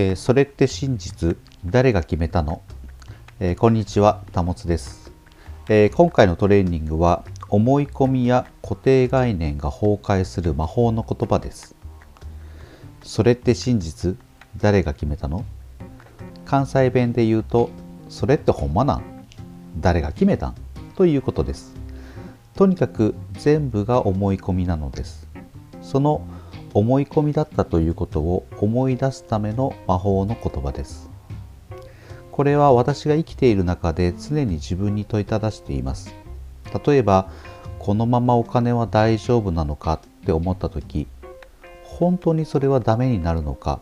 えー、それって真実？誰が決めたの、えー、こんにちは、たもつです、えー、今回のトレーニングは思い込みや固定概念が崩壊する魔法の言葉です。それって真実？誰が決めたの？関西弁で言うと、それってほんまなん？誰が決めたん？ということです。とにかく全部が思い込みなのです。その思い込みだったということを思い出すための魔法の言葉です。これは私が生きている中で常に自分に問いただしています。例えばこのままお金は大丈夫なのかって思った時本当にそれはダメになるのか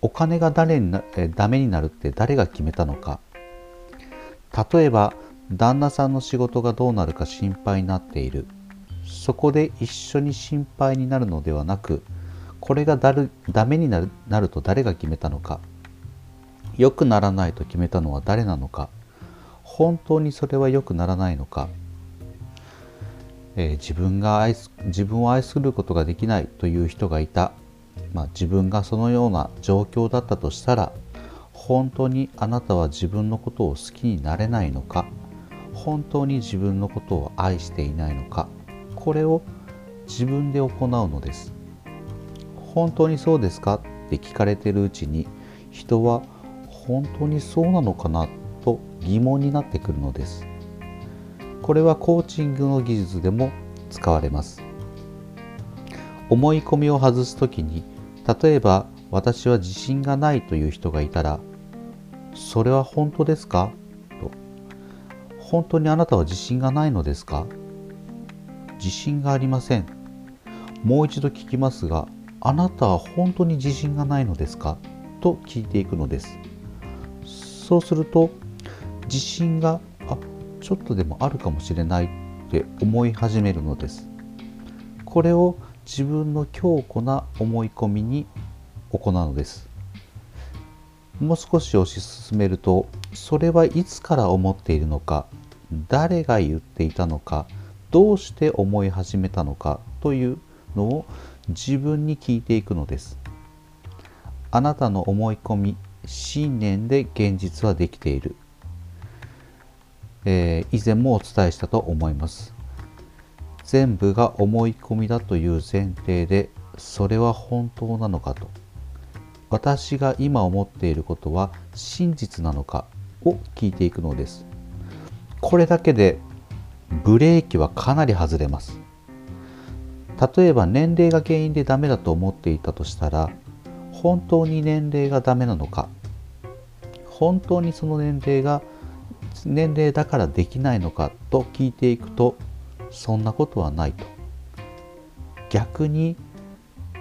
お金が誰になえダメになるって誰が決めたのか。例えば旦那さんの仕事がどうなるか心配になっている。そこで一緒に心配になるのではなくこれがだるダメになるなると誰が決めたのか良くならないと決めたのは誰なのか本当にそれは良くならないのか、えー、自分が愛す自分を愛することができないという人がいた、まあ、自分がそのような状況だったとしたら本当にあなたは自分のことを好きになれないのか本当に自分のことを愛していないのかこれを自分で行うのです。本当にそうですかって聞かれてるうちに人は本当にそうなのかなと疑問になってくるのです。これはコーチングの技術でも使われます。思い込みを外す時に例えば私は自信がないという人がいたらそれは本当ですかと。本当にあなたは自信がないのですか自信がありません。もう一度聞きますが、あなたは本当に自信がないのですか？と聞いていくのです。そうすると、自信があちょっとでもあるかもしれないって思い始めるのです。これを自分の強固な思い込みに行うのです。もう少し推し進めると、それはいつから思っているのか、誰が言っていたのか、どうして思い始めたのかというのを自分に聞いていくのです。あなたの思い込み信念で現実はできている、えー、以前もお伝えしたと思います。全部が思い込みだという前提でそれは本当なのかと。私が今思っていることは真実なのかを聞いていくのです。これだけでブレーキはかなり外れます。例えば年齢が原因でダメだと思っていたとしたら本当に年齢がダメなのか。本当にその年齢が年齢だからできないのかと聞いていくとそんなことはないと。逆に、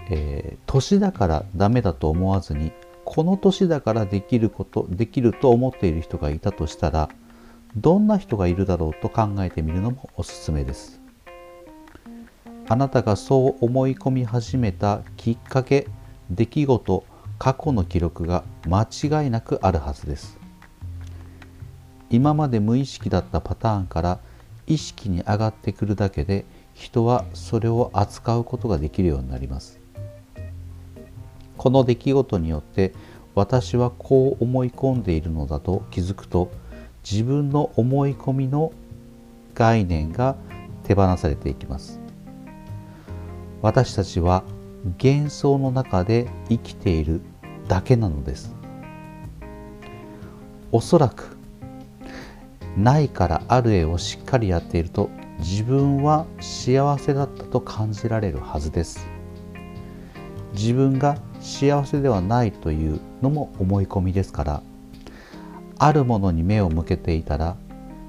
えー、年だからダメだと思わずにこの年だからできることできると思っている人がいたとしたらどんな人がいるだろうと考えてみるのもおすすめです。あなたがそう思い込み始めたきっかけ出来事過去の記録が間違いなくあるはずです。今まで無意識だったパターンから意識に上がってくるだけで人はそれを扱うことができるようになります。この出来事によって私はこう思い込んでいるのだと気づくと自分の思い込みの概念が手放されていきます。私たちは幻想の中で生きているだけなのです。おそらくないからある絵をしっかりやっていると自分は幸せだったと感じられるはずです。自分が幸せではないというのも思い込みですからあるものに目を向けていたら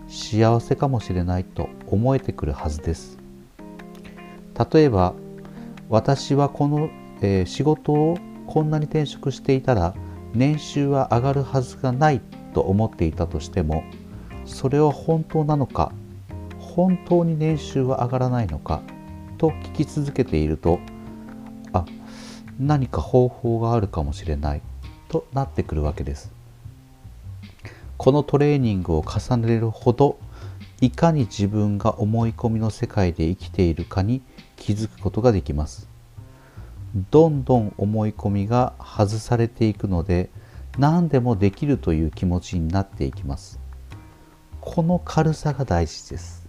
幸せかもしれないと思えてくるはずです。例えば私はこの、えー、仕事をこんなに転職していたら年収は上がるはずがないと思っていたとしてもそれは本当なのか本当に年収は上がらないのかと聞き続けているとあ何か方法があるかもしれないとなってくるわけです。このトレーニングを重ねるほどいかに自分が思い込みの世界で生きているかに気づくことができます。どんどん思い込みが外されていくので何でもできるという気持ちになっていきます。この軽さが大事です。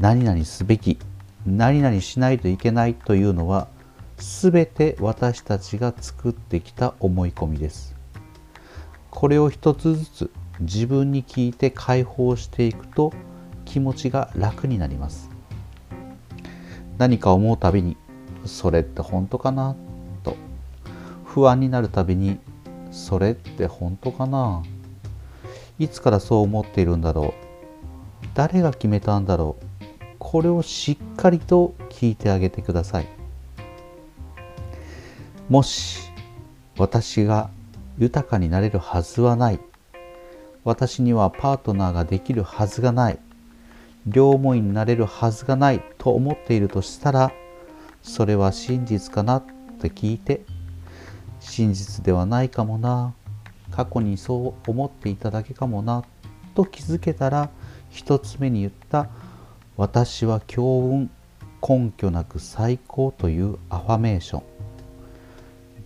何々すべき何々しないといけないというのは全て私たちが作ってきた思い込みです。これを一つずつ自分に聞いて解放していくと気持ちが楽になります。何か思うたびにそれって本当かなと。不安になるたびにそれって本当かな。いつからそう思っているんだろう。誰が決めたんだろう。これをしっかりと聞いてあげてください。もし私が豊かになれるはずはない。私にはパートナーができるはずがない。両思いになれるはずがない。と思っているとしたらそれは真実かなって聞いて真実ではないかもな。過去にそう思っていただけかもな。と気づけたら一つ目に言った「私は強運根拠なく最高」というアファメーション。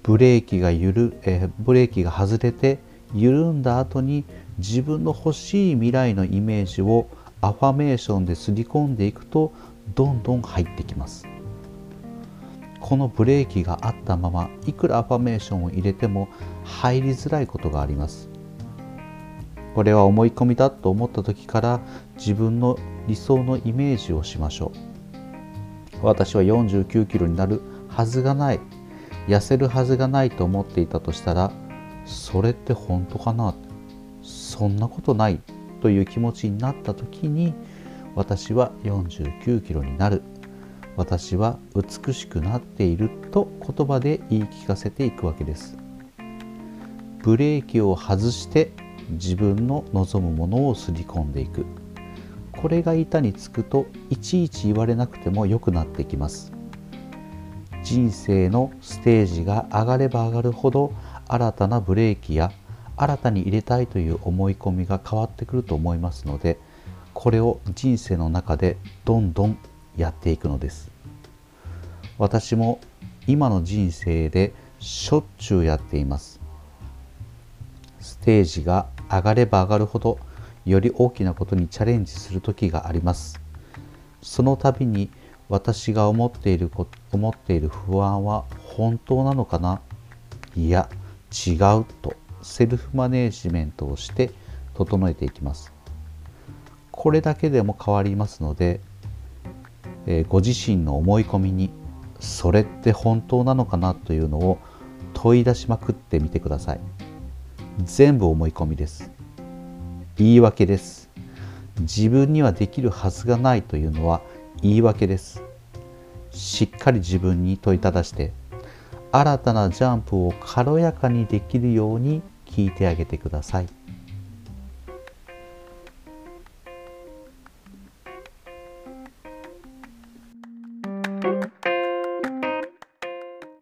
ブレーキがゆる、えー、ブレーキが外れて緩んだ後に自分の欲しい未来のイメージをアファメーションですり込んでいくとどんどん入ってきます。このブレーキがあったままいくらアファメーションを入れても入りづらいことがあります。これは思い込みだと思った時から自分の理想のイメージをしましょう。私は49キロになるはずがない。痩せるはずがないと思っていたとしたらそれって本当かな？そんなことない？という気持ちになった時に私は49キロになる。私は美しくなっていると言葉で言い聞かせていくわけです。ブレーキを外して自分の望むものをすり込んでいく。これが板につくといちいち言われなくても良くなってきます。人生のステージが上がれば上がるほど新たなブレーキや新たに入れたいという思い込みが変わってくると思いますのでこれを人生の中でどんどんやっていくのです。私も今の人生でしょっちゅうやっています。ステージが上がれば上がるほどより大きなことにチャレンジする時があります。その度に私が思っているこ思っている不安は本当なのかな？いや違うとセルフマネージメントをして整えていきます。これだけでも変わりますので、え、ご自身の思い込みにそれって本当なのかなというのを問い出しまくってみてください。全部思い込みです。言い訳です。自分にはできるはずがないというのは言い訳です。しっかり自分に問いただして新たなジャンプを軽やかにできるように聞いてあげてください。